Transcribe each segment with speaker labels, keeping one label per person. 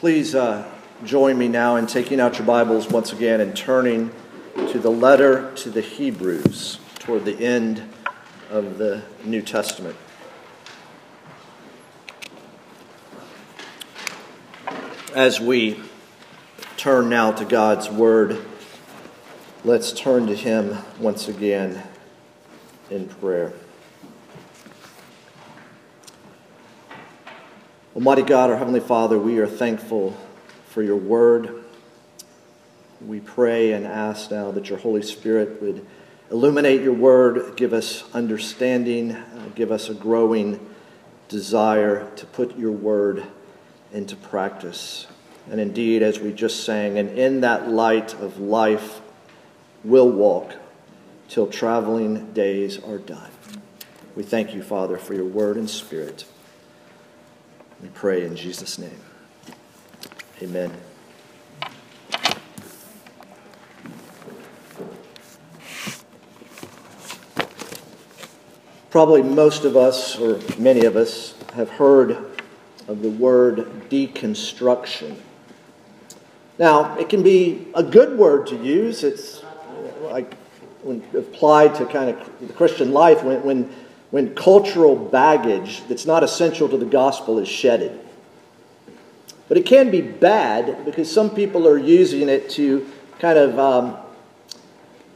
Speaker 1: Please uh, join me now in taking out your Bibles once again and turning to the letter to the Hebrews toward the end of the New Testament. As we turn now to God's Word, let's turn to Him once again in prayer. Almighty God, our Heavenly Father, we are thankful for your word. We pray and ask now that your Holy Spirit would illuminate your word, give us understanding, uh, give us a growing desire to put your word into practice. And indeed, as we just sang, and in that light of life, we'll walk till traveling days are done. We thank you, Father, for your word and spirit. We pray in Jesus' name. Amen. Probably most of us, or many of us, have heard of the word deconstruction. Now, it can be a good word to use. It's like when applied to kind of the Christian life when, when when cultural baggage that's not essential to the gospel is shedded. But it can be bad because some people are using it to kind of um,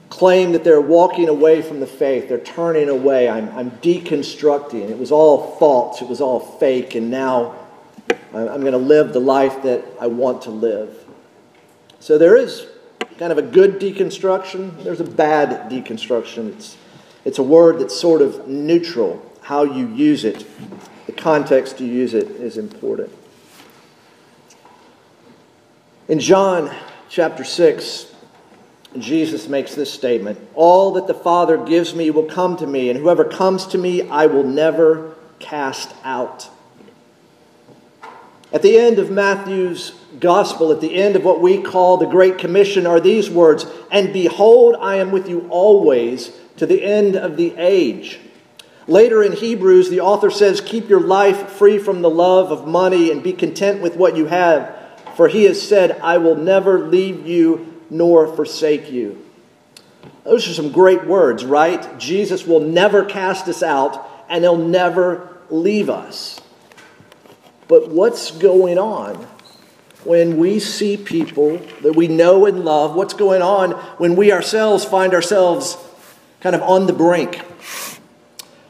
Speaker 1: claim that they're walking away from the faith. They're turning away. I'm, I'm deconstructing. It was all false, it was all fake, and now I'm going to live the life that I want to live. So there is kind of a good deconstruction, there's a bad deconstruction. It's it's a word that's sort of neutral. How you use it, the context you use it is important. In John chapter 6, Jesus makes this statement All that the Father gives me will come to me, and whoever comes to me, I will never cast out. At the end of Matthew's gospel, at the end of what we call the Great Commission, are these words And behold, I am with you always to the end of the age. Later in Hebrews, the author says, Keep your life free from the love of money and be content with what you have, for he has said, I will never leave you nor forsake you. Those are some great words, right? Jesus will never cast us out and he'll never leave us. But what's going on when we see people that we know and love? What's going on when we ourselves find ourselves kind of on the brink.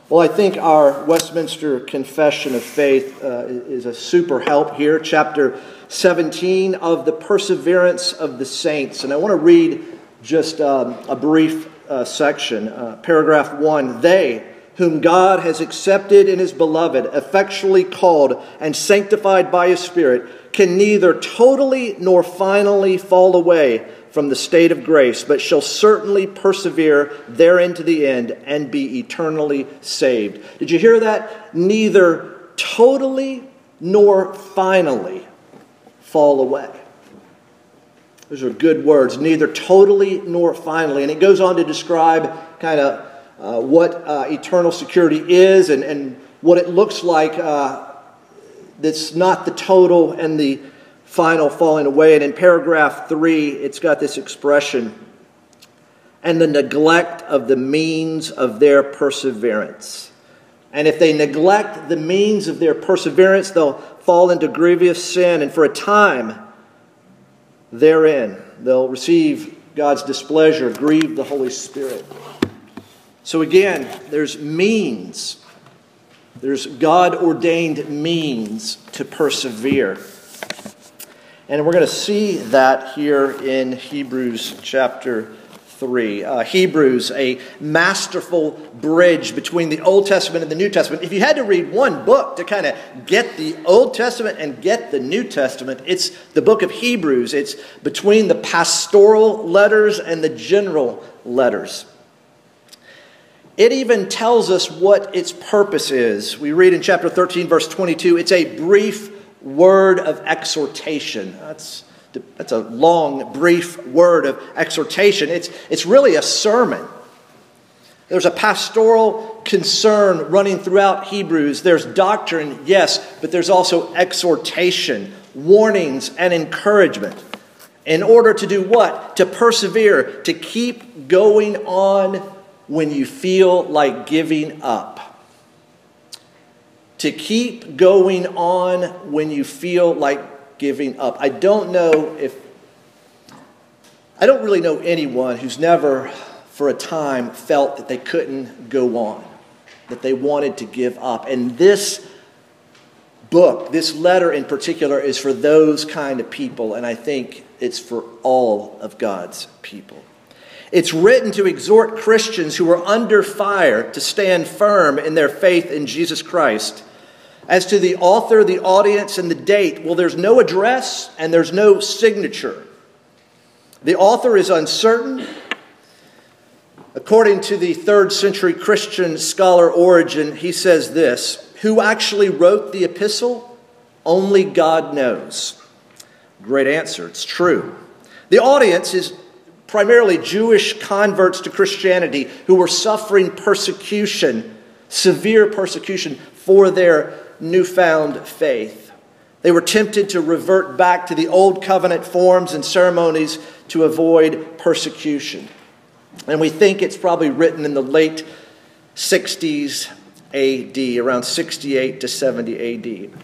Speaker 1: Well, I think our Westminster Confession of Faith uh, is a super help here, chapter 17 of the Perseverance of the Saints. And I want to read just um, a brief uh, section. Uh, paragraph 1 They, whom God has accepted in his beloved, effectually called, and sanctified by his Spirit, can neither totally nor finally fall away from the state of grace, but shall certainly persevere therein to the end and be eternally saved. Did you hear that? Neither totally nor finally fall away. Those are good words. Neither totally nor finally. And it goes on to describe kind of uh, what uh, eternal security is and, and what it looks like uh, that's not the total and the final falling away. And in paragraph three, it's got this expression and the neglect of the means of their perseverance. And if they neglect the means of their perseverance, they'll fall into grievous sin, and for a time therein, they'll receive God's displeasure, grieve the Holy Spirit. So again, there's means. There's God ordained means to persevere. And we're going to see that here in Hebrews chapter 3. Uh, Hebrews, a masterful bridge between the Old Testament and the New Testament. If you had to read one book to kind of get the Old Testament and get the New Testament, it's the book of Hebrews. It's between the pastoral letters and the general letters. It even tells us what its purpose is. We read in chapter 13, verse 22, it's a brief word of exhortation. That's, that's a long, brief word of exhortation. It's, it's really a sermon. There's a pastoral concern running throughout Hebrews. There's doctrine, yes, but there's also exhortation, warnings, and encouragement. In order to do what? To persevere, to keep going on when you feel like giving up. To keep going on when you feel like giving up. I don't know if, I don't really know anyone who's never, for a time, felt that they couldn't go on, that they wanted to give up. And this book, this letter in particular, is for those kind of people, and I think it's for all of God's people. It's written to exhort Christians who are under fire to stand firm in their faith in Jesus Christ. As to the author, the audience, and the date, well, there's no address and there's no signature. The author is uncertain. According to the third century Christian scholar Origen, he says this who actually wrote the epistle? Only God knows. Great answer. It's true. The audience is primarily Jewish converts to Christianity who were suffering persecution, severe persecution, for their newfound faith. They were tempted to revert back to the old covenant forms and ceremonies to avoid persecution. And we think it's probably written in the late 60s AD, around 68 to 70 AD.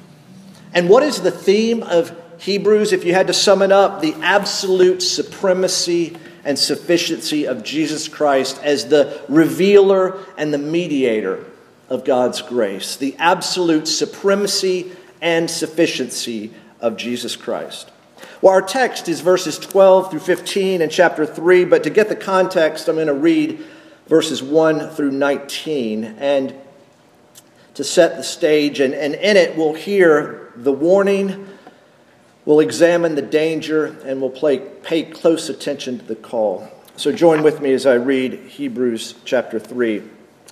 Speaker 1: And what is the theme of Hebrews? If you had to sum it up, the absolute supremacy and sufficiency of Jesus Christ as the revealer and the mediator of God's grace. The absolute supremacy and sufficiency of Jesus Christ. Well, our text is verses 12 through 15 in chapter 3, but to get the context, I'm going to read verses 1 through 19. And to set the stage, and, and in it we'll hear the warning, we'll examine the danger, and we'll play, pay close attention to the call. So join with me as I read Hebrews chapter 3,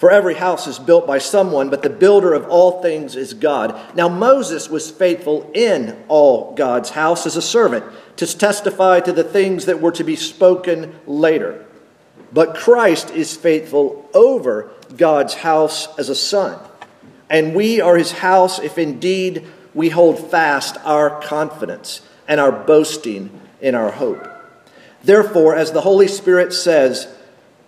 Speaker 1: For every house is built by someone, but the builder of all things is God. Now, Moses was faithful in all God's house as a servant to testify to the things that were to be spoken later. But Christ is faithful over God's house as a son. And we are his house if indeed we hold fast our confidence and our boasting in our hope. Therefore, as the Holy Spirit says,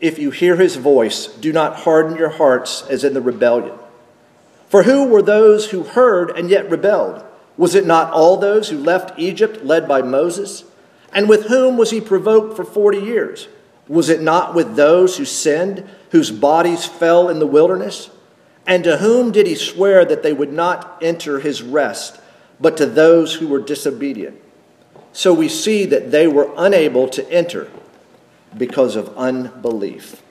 Speaker 1: if you hear his voice, do not harden your hearts as in the rebellion. For who were those who heard and yet rebelled? Was it not all those who left Egypt led by Moses? And with whom was he provoked for 40 years? Was it not with those who sinned, whose bodies fell in the wilderness? And to whom did he swear that they would not enter his rest, but to those who were disobedient? So we see that they were unable to enter because of unbelief.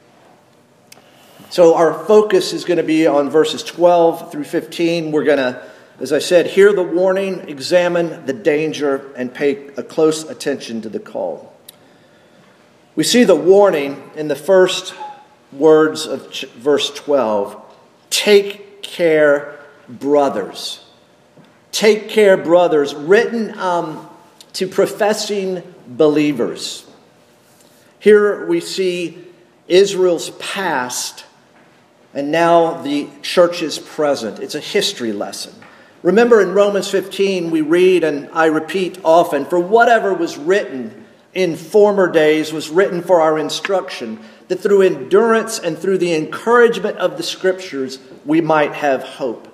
Speaker 1: So our focus is going to be on verses 12 through 15. We're going to, as I said, hear the warning, examine the danger, and pay a close attention to the call. We see the warning in the first words of verse 12 Take care, brothers. Take care, brothers, written um, to professing believers. Here we see Israel's past and now the church's present. It's a history lesson. Remember in Romans 15, we read, and I repeat often, for whatever was written in former days was written for our instruction, that through endurance and through the encouragement of the scriptures we might have hope.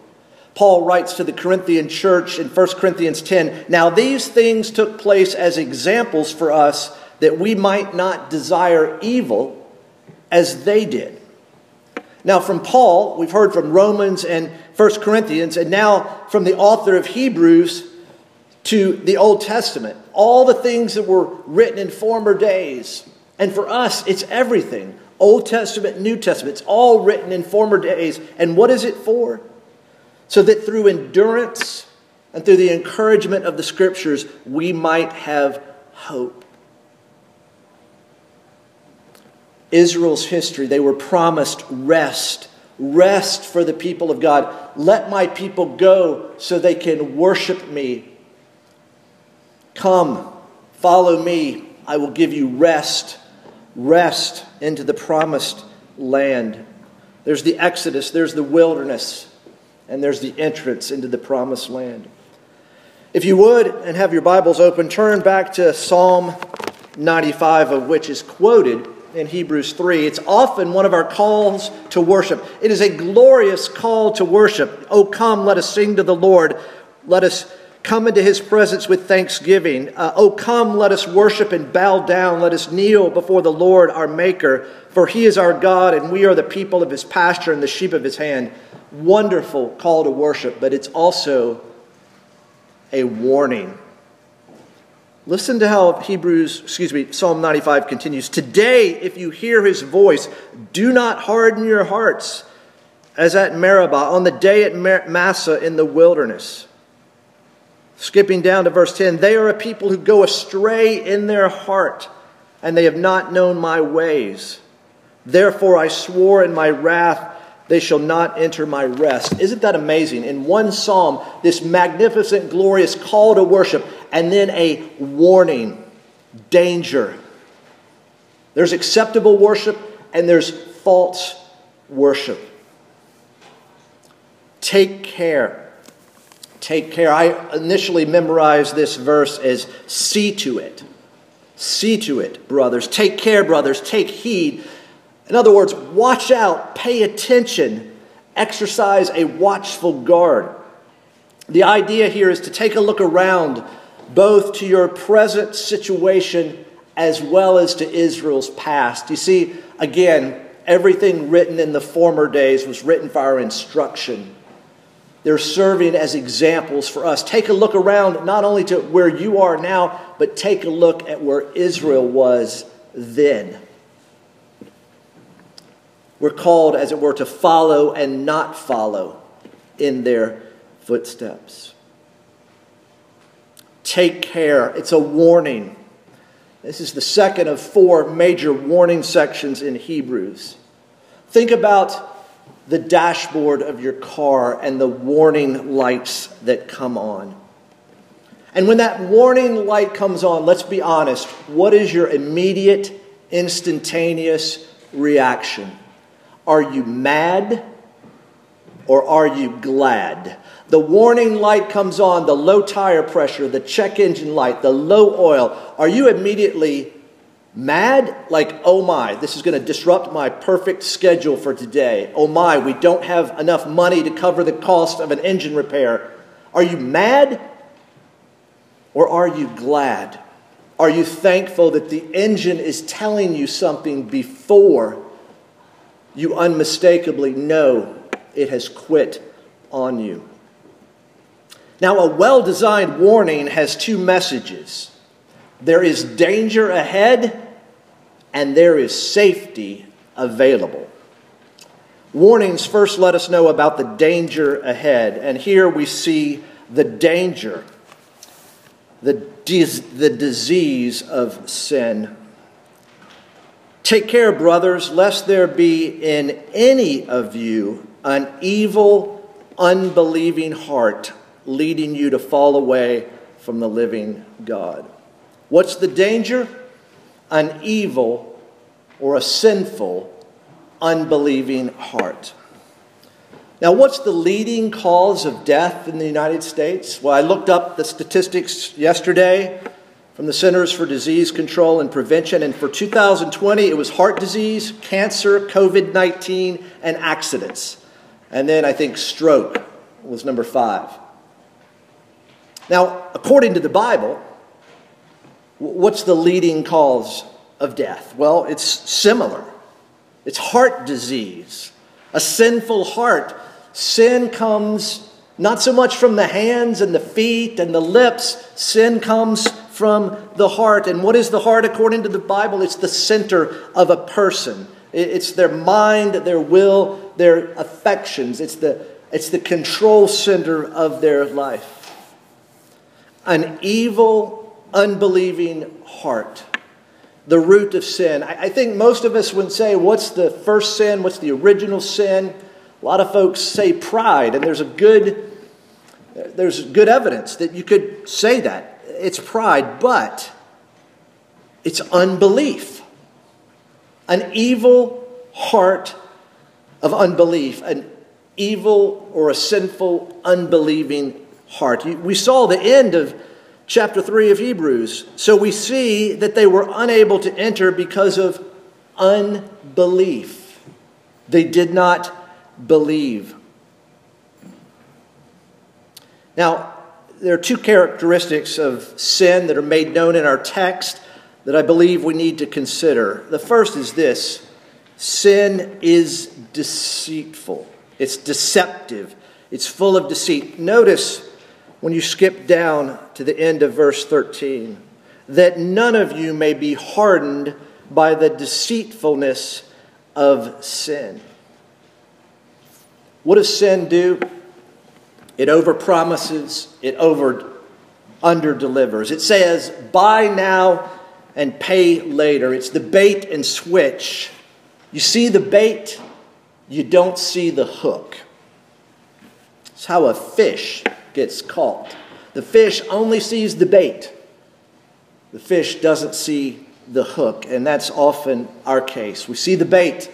Speaker 1: Paul writes to the Corinthian church in 1 Corinthians 10 Now these things took place as examples for us that we might not desire evil as they did. Now, from Paul, we've heard from Romans and 1 Corinthians, and now from the author of Hebrews to the Old Testament. All the things that were written in former days. And for us, it's everything Old Testament, New Testament. It's all written in former days. And what is it for? So that through endurance and through the encouragement of the Scriptures, we might have hope. Israel's history, they were promised rest. Rest for the people of God. Let my people go so they can worship me. Come, follow me. I will give you rest. Rest into the promised land. There's the Exodus, there's the wilderness, and there's the entrance into the promised land. If you would, and have your Bibles open, turn back to Psalm 95, of which is quoted in Hebrews 3. It's often one of our calls to worship. It is a glorious call to worship. Oh, come, let us sing to the Lord. Let us come into his presence with thanksgiving. Uh, oh, come, let us worship and bow down. Let us kneel before the Lord our Maker, for he is our God, and we are the people of his pasture and the sheep of his hand. Wonderful call to worship, but it's also a warning Listen to how Hebrews, excuse me, Psalm 95 continues. Today, if you hear his voice, do not harden your hearts as at Meribah, on the day at Massah in the wilderness. Skipping down to verse 10, they are a people who go astray in their heart, and they have not known my ways. Therefore, I swore in my wrath, they shall not enter my rest. Isn't that amazing? In one psalm, this magnificent, glorious call to worship, and then a warning danger. There's acceptable worship, and there's false worship. Take care. Take care. I initially memorized this verse as see to it. See to it, brothers. Take care, brothers. Take heed in other words, watch out, pay attention, exercise a watchful guard. The idea here is to take a look around both to your present situation as well as to Israel's past. You see, again, everything written in the former days was written for our instruction. They're serving as examples for us. Take a look around not only to where you are now, but take a look at where Israel was then. We're called, as it were, to follow and not follow in their footsteps. Take care. It's a warning. This is the second of four major warning sections in Hebrews. Think about the dashboard of your car and the warning lights that come on. And when that warning light comes on, let's be honest, what is your immediate, instantaneous reaction? Are you mad or are you glad? The warning light comes on, the low tire pressure, the check engine light, the low oil. Are you immediately mad? Like, oh my, this is going to disrupt my perfect schedule for today. Oh my, we don't have enough money to cover the cost of an engine repair. Are you mad or are you glad? Are you thankful that the engine is telling you something before you unmistakably know it has quit on you. Now, a well designed warning has two messages there is danger ahead, and there is safety available. Warnings first let us know about the danger ahead, and here we see the danger, the, the disease of sin. Take care, brothers, lest there be in any of you an evil, unbelieving heart leading you to fall away from the living God. What's the danger? An evil, or a sinful, unbelieving heart. Now, what's the leading cause of death in the United States? Well, I looked up the statistics yesterday from the Centers for Disease Control and Prevention, and for 2020, it was heart disease, cancer, COVID 19, and accidents. And then I think stroke was number five. Now, according to the Bible, what's the leading cause of death? Well, it's similar it's heart disease, a sinful heart. Sin comes not so much from the hands and the feet and the lips, sin comes from the heart. And what is the heart according to the Bible? It's the center of a person. It's their mind, their will, their affections. It's the, it's the control center of their life. An evil, unbelieving heart the root of sin. I, think most of us would say, What's the first sin? What's the original sin? A lot of folks say pride, and there's a good, there's good evidence that you could say that. It's pride, but it's unbelief. An evil heart of unbelief, an evil or a sinful, unbelieving heart. We saw the end of chapter 3 of Hebrews. So we see that they were unable to enter because of unbelief. They did not believe. Now, there are two characteristics of sin that are made known in our text that I believe we need to consider. The first is this sin is deceitful, it's deceptive, it's full of deceit. Notice when you skip down to the end of verse 13, that none of you may be hardened by the deceitfulness of sin. What does sin do? It overpromises, it over underdelivers. It says, buy now and pay later. It's the bait and switch. You see the bait, you don't see the hook. It's how a fish gets caught. The fish only sees the bait, the fish doesn't see the hook, and that's often our case. We see the bait,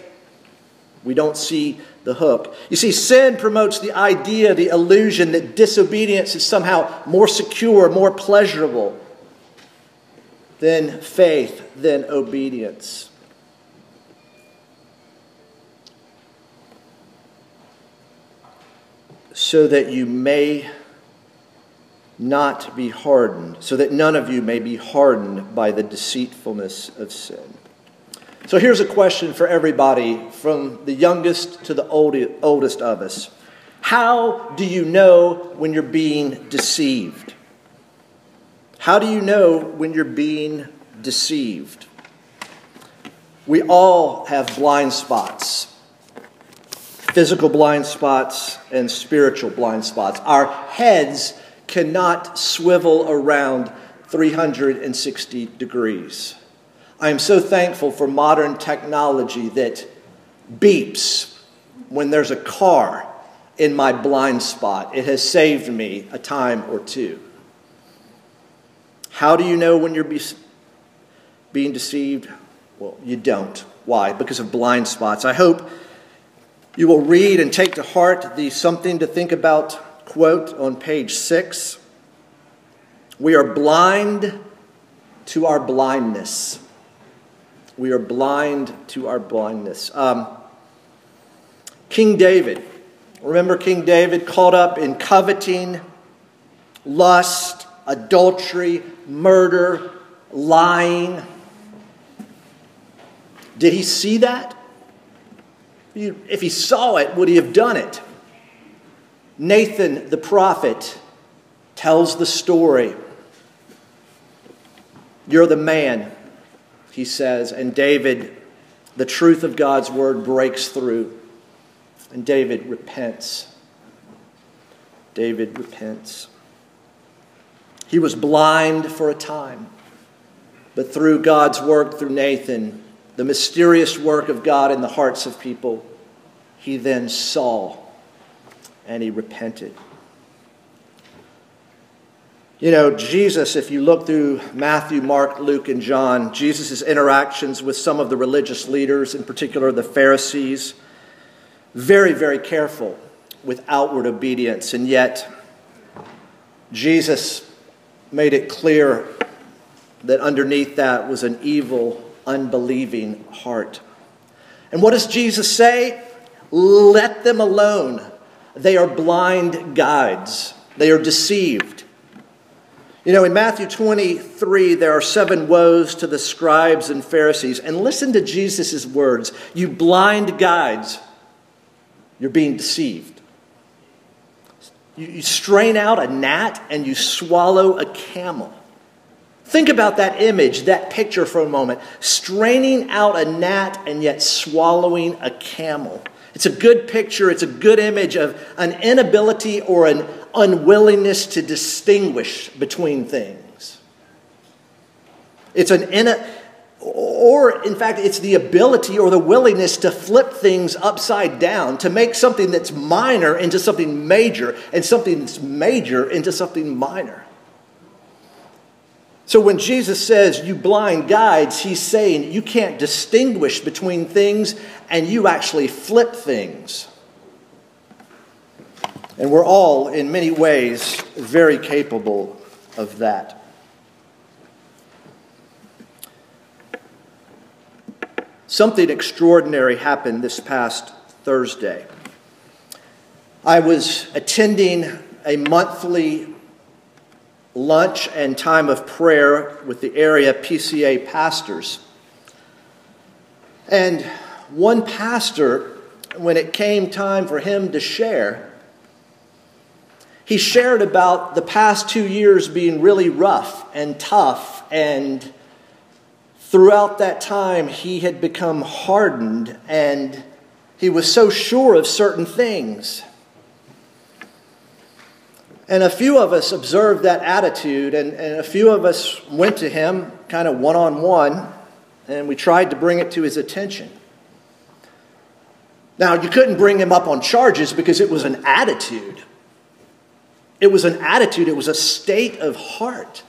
Speaker 1: we don't see the hook. You see, sin promotes the idea, the illusion that disobedience is somehow more secure, more pleasurable than faith, than obedience. So that you may not be hardened, so that none of you may be hardened by the deceitfulness of sin. So here's a question for everybody, from the youngest to the oldest of us. How do you know when you're being deceived? How do you know when you're being deceived? We all have blind spots physical blind spots and spiritual blind spots. Our heads cannot swivel around 360 degrees. I am so thankful for modern technology that beeps when there's a car in my blind spot. It has saved me a time or two. How do you know when you're be- being deceived? Well, you don't. Why? Because of blind spots. I hope you will read and take to heart the something to think about quote on page six We are blind to our blindness. We are blind to our blindness. Um, King David, remember King David caught up in coveting, lust, adultery, murder, lying. Did he see that? If he saw it, would he have done it? Nathan the prophet tells the story. You're the man, he says, and David, the truth of God's word breaks through, and David repents. David repents. He was blind for a time, but through God's work, through Nathan, the mysterious work of God in the hearts of people, he then saw and he repented. You know, Jesus, if you look through Matthew, Mark, Luke, and John, Jesus' interactions with some of the religious leaders, in particular the Pharisees, very, very careful with outward obedience. And yet, Jesus made it clear that underneath that was an evil, unbelieving heart. And what does Jesus say? Let them alone. They are blind guides, they are deceived. You know, in Matthew 23, there are seven woes to the scribes and Pharisees. And listen to Jesus' words You blind guides, you're being deceived. You, you strain out a gnat and you swallow a camel. Think about that image, that picture for a moment. Straining out a gnat and yet swallowing a camel. It's a good picture, it's a good image of an inability or an unwillingness to distinguish between things. It's an in or in fact, it's the ability or the willingness to flip things upside down, to make something that's minor into something major, and something that's major into something minor. So when Jesus says, You blind guides, he's saying you can't distinguish between things and you actually flip things. And we're all, in many ways, very capable of that. Something extraordinary happened this past Thursday. I was attending a monthly lunch and time of prayer with the area PCA pastors. And one pastor, when it came time for him to share, he shared about the past two years being really rough and tough, and throughout that time, he had become hardened and he was so sure of certain things. And a few of us observed that attitude, and, and a few of us went to him kind of one on one, and we tried to bring it to his attention. Now, you couldn't bring him up on charges because it was an attitude. It was an attitude, it was a state of heart.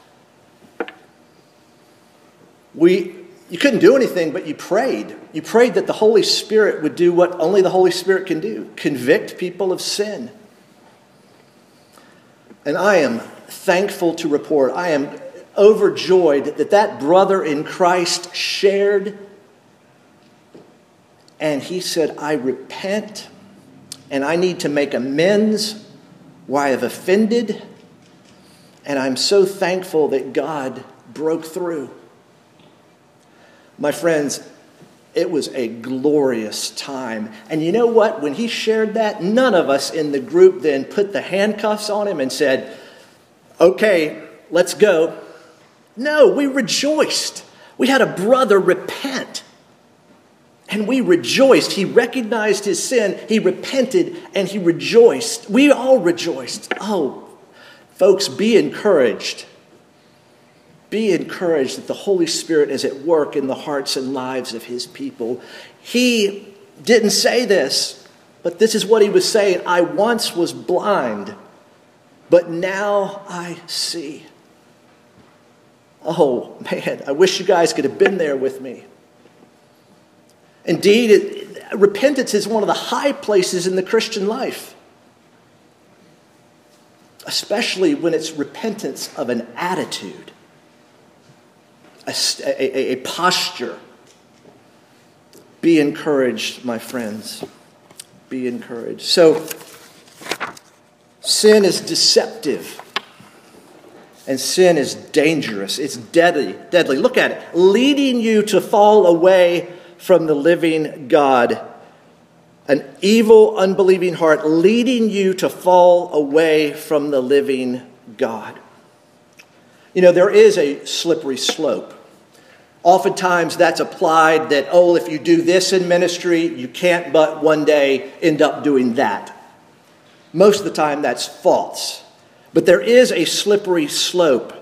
Speaker 1: We, you couldn't do anything, but you prayed. You prayed that the Holy Spirit would do what only the Holy Spirit can do convict people of sin and I am thankful to report, I am overjoyed that that brother in Christ shared. And he said, I repent and I need to make amends where I have offended. And I'm so thankful that God broke through. My friends, it was a glorious time. And you know what? When he shared that, none of us in the group then put the handcuffs on him and said, okay, let's go. No, we rejoiced. We had a brother repent. And we rejoiced. He recognized his sin, he repented, and he rejoiced. We all rejoiced. Oh, folks, be encouraged. Be encouraged that the Holy Spirit is at work in the hearts and lives of his people. He didn't say this, but this is what he was saying I once was blind, but now I see. Oh, man, I wish you guys could have been there with me. Indeed, it, repentance is one of the high places in the Christian life, especially when it's repentance of an attitude a, a, a posture. Be encouraged, my friends. Be encouraged. So, sin is deceptive. And sin is dangerous. It's deadly. Deadly. Look at it. Leading you to fall away from the living God. An evil, unbelieving heart leading you to fall away from the living God. You know, there is a slippery slope. Oftentimes that's applied that, oh, if you do this in ministry, you can't but one day end up doing that. Most of the time that's false. But there is a slippery slope.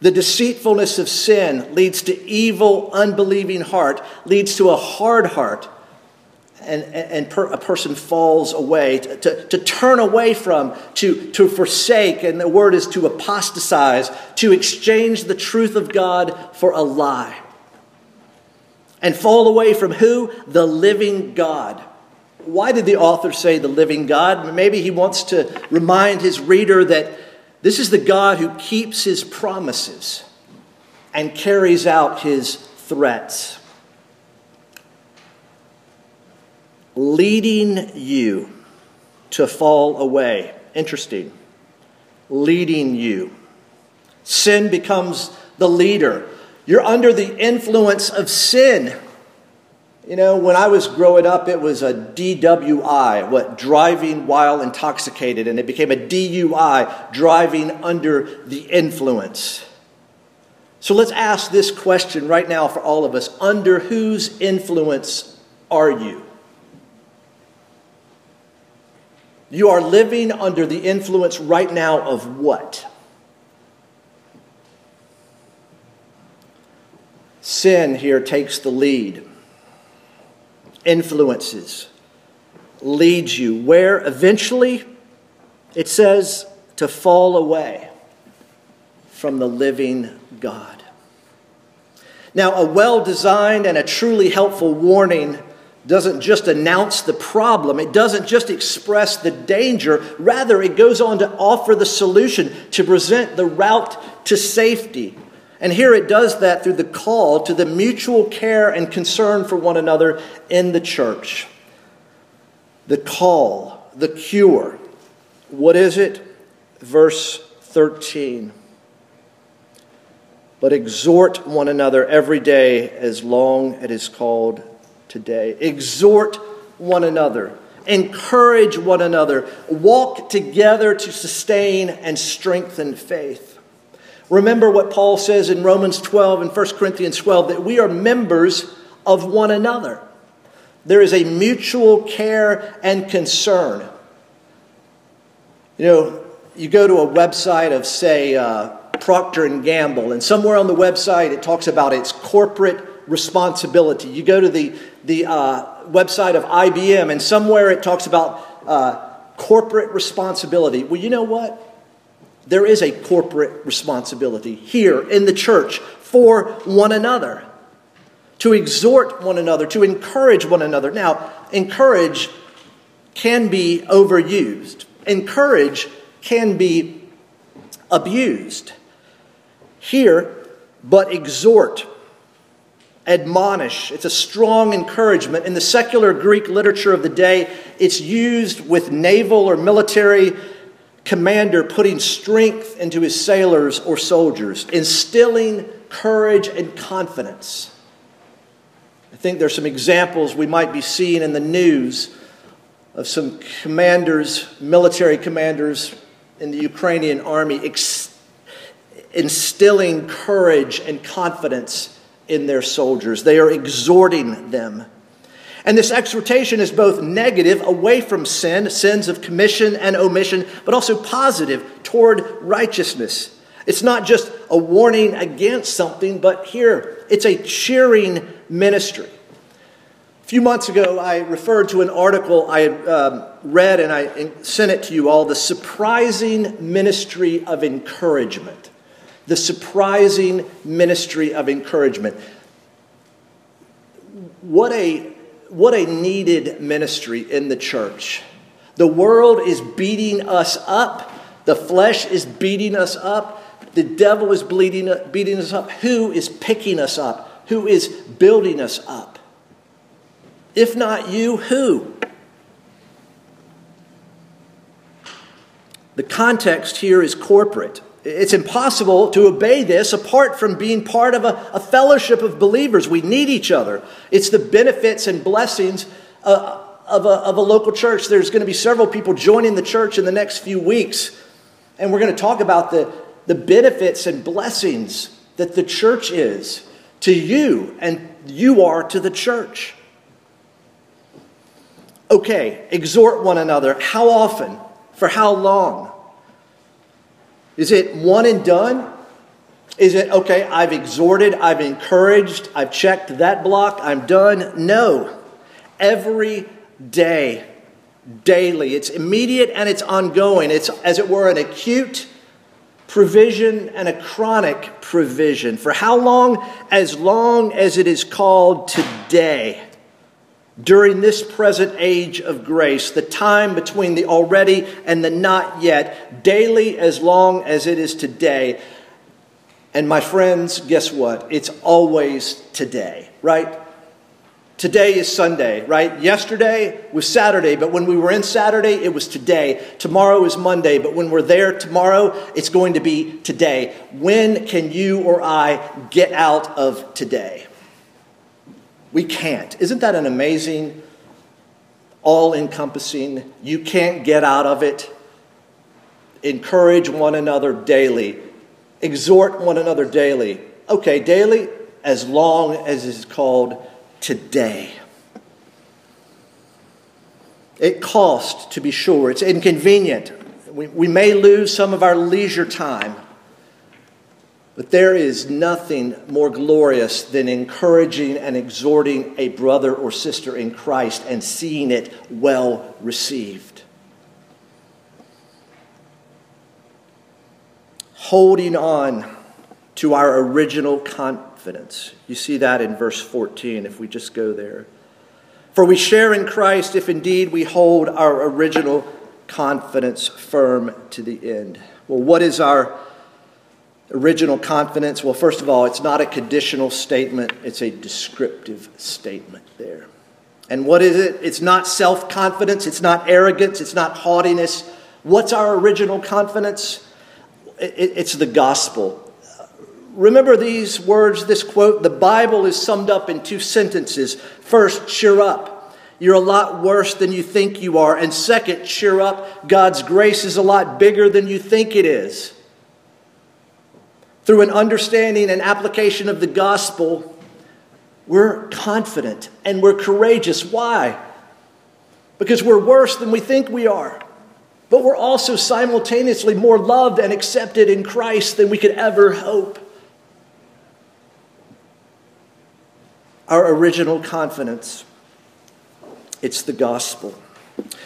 Speaker 1: The deceitfulness of sin leads to evil, unbelieving heart, leads to a hard heart. and, and per, a person falls away, to, to, to, turn away from, to, to forsake, and the word is to apostatize, to exchange the truth of God for a lie. And fall away from who? The living God. Why did the author say the living God? Maybe he wants to remind his reader that this is the God who keeps his promises and carries out his threats. leading you to fall away. Interesting. Leading you. Sin becomes the leader. You're under the influence of sin. You know, when I was growing up, it was a DWI, what? Driving while intoxicated. And it became a DUI, driving under the influence. So let's ask this question right now for all of us Under whose influence are you? You are living under the influence right now of what? Sin here takes the lead, influences, leads you where eventually it says to fall away from the living God. Now, a well designed and a truly helpful warning doesn't just announce the problem, it doesn't just express the danger, rather, it goes on to offer the solution, to present the route to safety. And here it does that through the call to the mutual care and concern for one another in the church. The call, the cure. What is it? Verse 13. But exhort one another every day as long as it is called today. Exhort one another, encourage one another, walk together to sustain and strengthen faith. Remember what Paul says in Romans 12 and 1 Corinthians 12 that we are members of one another. There is a mutual care and concern. You know, you go to a website of, say, uh, Procter and Gamble, and somewhere on the website it talks about its corporate responsibility. You go to the, the uh, website of IBM, and somewhere it talks about uh, corporate responsibility. Well, you know what? There is a corporate responsibility here in the church for one another, to exhort one another, to encourage one another. Now, encourage can be overused, encourage can be abused. Here, but exhort admonish. It's a strong encouragement. In the secular Greek literature of the day, it's used with naval or military commander putting strength into his sailors or soldiers, instilling courage and confidence. I think there's some examples we might be seeing in the news of some commanders, military commanders in the Ukrainian army, ex- instilling courage and confidence in their soldiers. They are exhorting them. And this exhortation is both negative, away from sin, sins of commission and omission, but also positive toward righteousness. It's not just a warning against something, but here it's a cheering ministry. A few months ago, I referred to an article I had um, read and I sent it to you all The Surprising Ministry of Encouragement the surprising ministry of encouragement. What a, what a needed ministry in the church. The world is beating us up, the flesh is beating us up, the devil is bleeding, beating us up. Who is picking us up? Who is building us up? If not you, who? The context here is corporate. It's impossible to obey this apart from being part of a, a fellowship of believers. We need each other. It's the benefits and blessings uh, of, a, of a local church. There's going to be several people joining the church in the next few weeks, and we're going to talk about the, the benefits and blessings that the church is to you and you are to the church. Okay, exhort one another. How often? For how long? Is it one and done? Is it, okay, I've exhorted, I've encouraged, I've checked that block, I'm done? No. every day, daily. It's immediate and it's ongoing. It's, as it were, an acute provision and a chronic provision. For how long? As long as it is called today. During this present age of grace, the time between the already and the not yet, daily as long as it is today. And my friends, guess what? It's always today, right? Today is Sunday, right? Yesterday was Saturday, but when we were in Saturday, it was today. Tomorrow is Monday, but when we're there tomorrow, it's going to be today. When can you or I get out of today? We can't. Isn't that an amazing, all encompassing? You can't get out of it. Encourage one another daily, exhort one another daily. Okay, daily, as long as it's called today. It costs, to be sure. It's inconvenient. We, we may lose some of our leisure time. But there is nothing more glorious than encouraging and exhorting a brother or sister in Christ and seeing it well received. Holding on to our original confidence. You see that in verse 14, if we just go there. For we share in Christ if indeed we hold our original confidence firm to the end. Well, what is our original confidence? Well, first of all, it's not a conditional statement, it's a descriptive statement there. And what is it? It's not self confidence, it's not arrogance, it's not haughtiness. What's our original confidence? It's the gospel. Remember these words, this quote? The Bible is summed up in two sentences. First, cheer up. You're a lot worse than you think you are. And second, cheer up. God's grace is a lot bigger than you think it is. Through an understanding and application of the gospel, we're confident and we're courageous. Why? Because we're worse than we think we are. But we're also simultaneously more loved and accepted in Christ than we could ever hope. our original confidence. It's the gospel.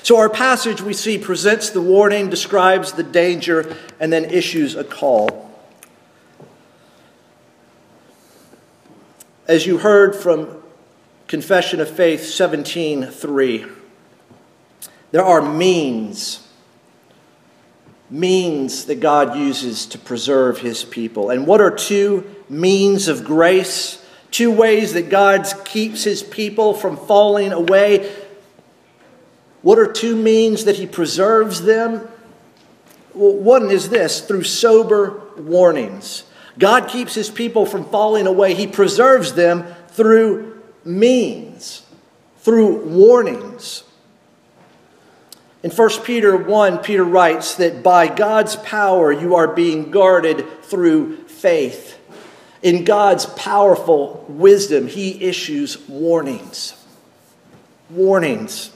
Speaker 1: So, our passage we see presents the warning, describes the danger, and then issues a call. As you heard from Confession of Faith 17:3, there are means means that God uses to preserve his people. And what are two means of grace? Two ways that God keeps his people from falling away. What are two means that he preserves them? Well, one is this through sober warnings. God keeps his people from falling away. He preserves them through means, through warnings. In 1 Peter 1, Peter writes that by God's power you are being guarded through faith. In God's powerful wisdom, He issues warnings. Warnings.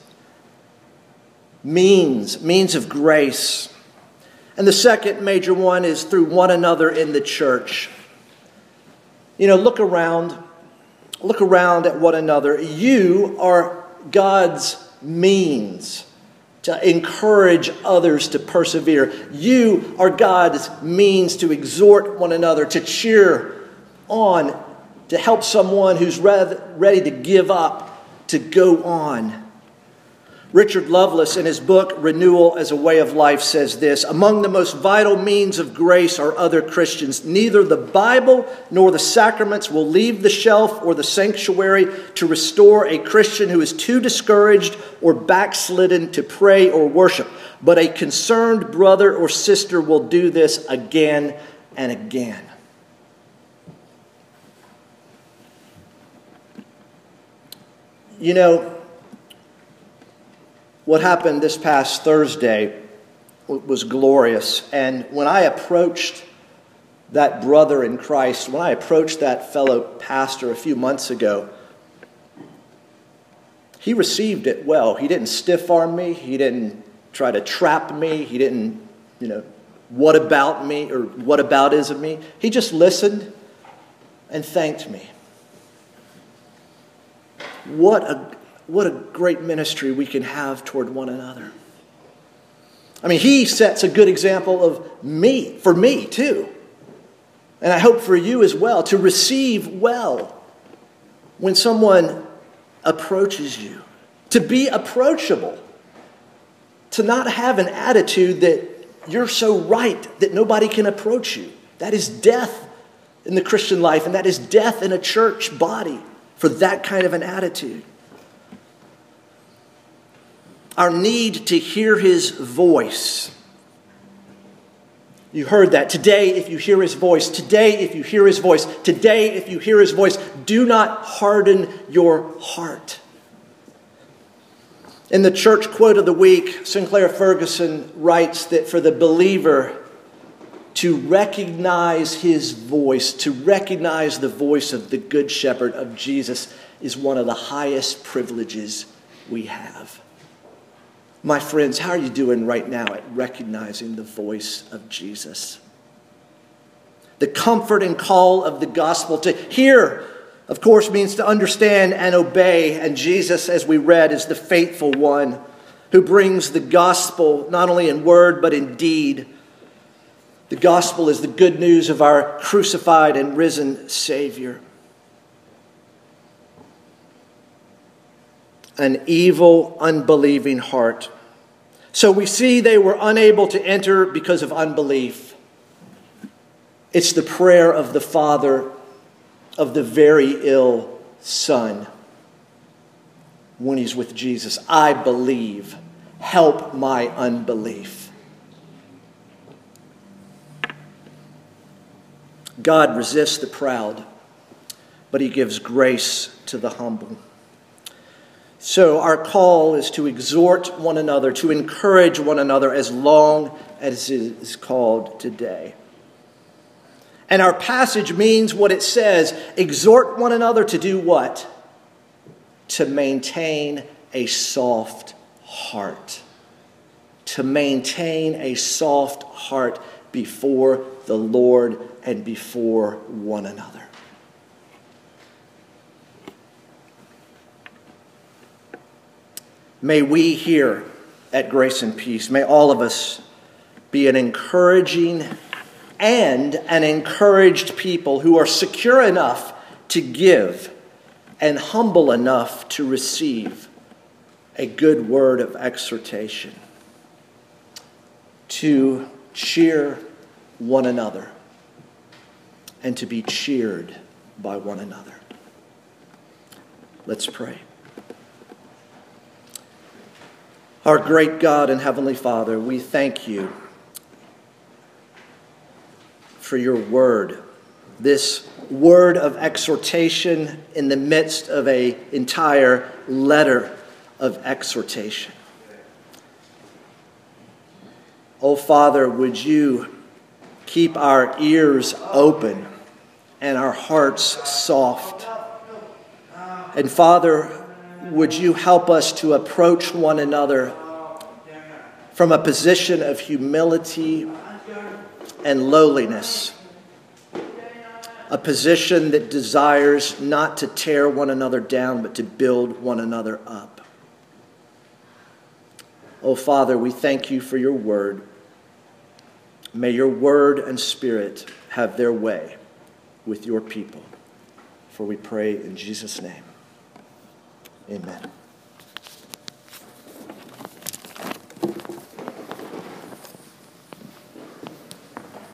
Speaker 1: Means, means of grace. And the second major one is through one another in the church. You know, look around. Look around at one another. You are God's means to encourage others to persevere. You are God's means to exhort one another, to cheer on to help someone who's ready to give up to go on. Richard Lovelace, in his book Renewal as a Way of Life, says this Among the most vital means of grace are other Christians. Neither the Bible nor the sacraments will leave the shelf or the sanctuary to restore a Christian who is too discouraged or backslidden to pray or worship. But a concerned brother or sister will do this again and again. You know, what happened this past Thursday was glorious. And when I approached that brother in Christ, when I approached that fellow pastor a few months ago, he received it well. He didn't stiff arm me, he didn't try to trap me, he didn't, you know, what about me or what about is of me. He just listened and thanked me. What a, what a great ministry we can have toward one another. I mean, he sets a good example of me, for me too. And I hope for you as well, to receive well when someone approaches you, to be approachable, to not have an attitude that you're so right that nobody can approach you. That is death in the Christian life, and that is death in a church body for that kind of an attitude our need to hear his voice. You heard that. Today, if you hear his voice, today, if you hear his voice, today, if you hear his voice, do not harden your heart. In the church quote of the week, Sinclair Ferguson writes that for the believer to recognize his voice, to recognize the voice of the Good Shepherd of Jesus, is one of the highest privileges we have. My friends, how are you doing right now at recognizing the voice of Jesus? The comfort and call of the gospel to hear, of course, means to understand and obey. And Jesus, as we read, is the faithful one who brings the gospel not only in word but in deed. The gospel is the good news of our crucified and risen Savior. An evil, unbelieving heart so we see they were unable to enter because of unbelief. It's the prayer of the father of the very ill son when he's with Jesus I believe, help my unbelief. God resists the proud, but he gives grace to the humble. So, our call is to exhort one another, to encourage one another as long as it is called today. And our passage means what it says exhort one another to do what? To maintain a soft heart. To maintain a soft heart before the Lord and before one another. May we here at Grace and Peace, may all of us be an encouraging and an encouraged people who are secure enough to give and humble enough to receive a good word of exhortation, to cheer one another, and to be cheered by one another. Let's pray. Our great God and Heavenly Father, we thank you for your word, this word of exhortation in the midst of an entire letter of exhortation. Oh, Father, would you keep our ears open and our hearts soft? And Father, would you help us to approach one another from a position of humility and lowliness, a position that desires not to tear one another down, but to build one another up. Oh, Father, we thank you for your word. May your word and spirit have their way with your people. For we pray in Jesus' name. Amen.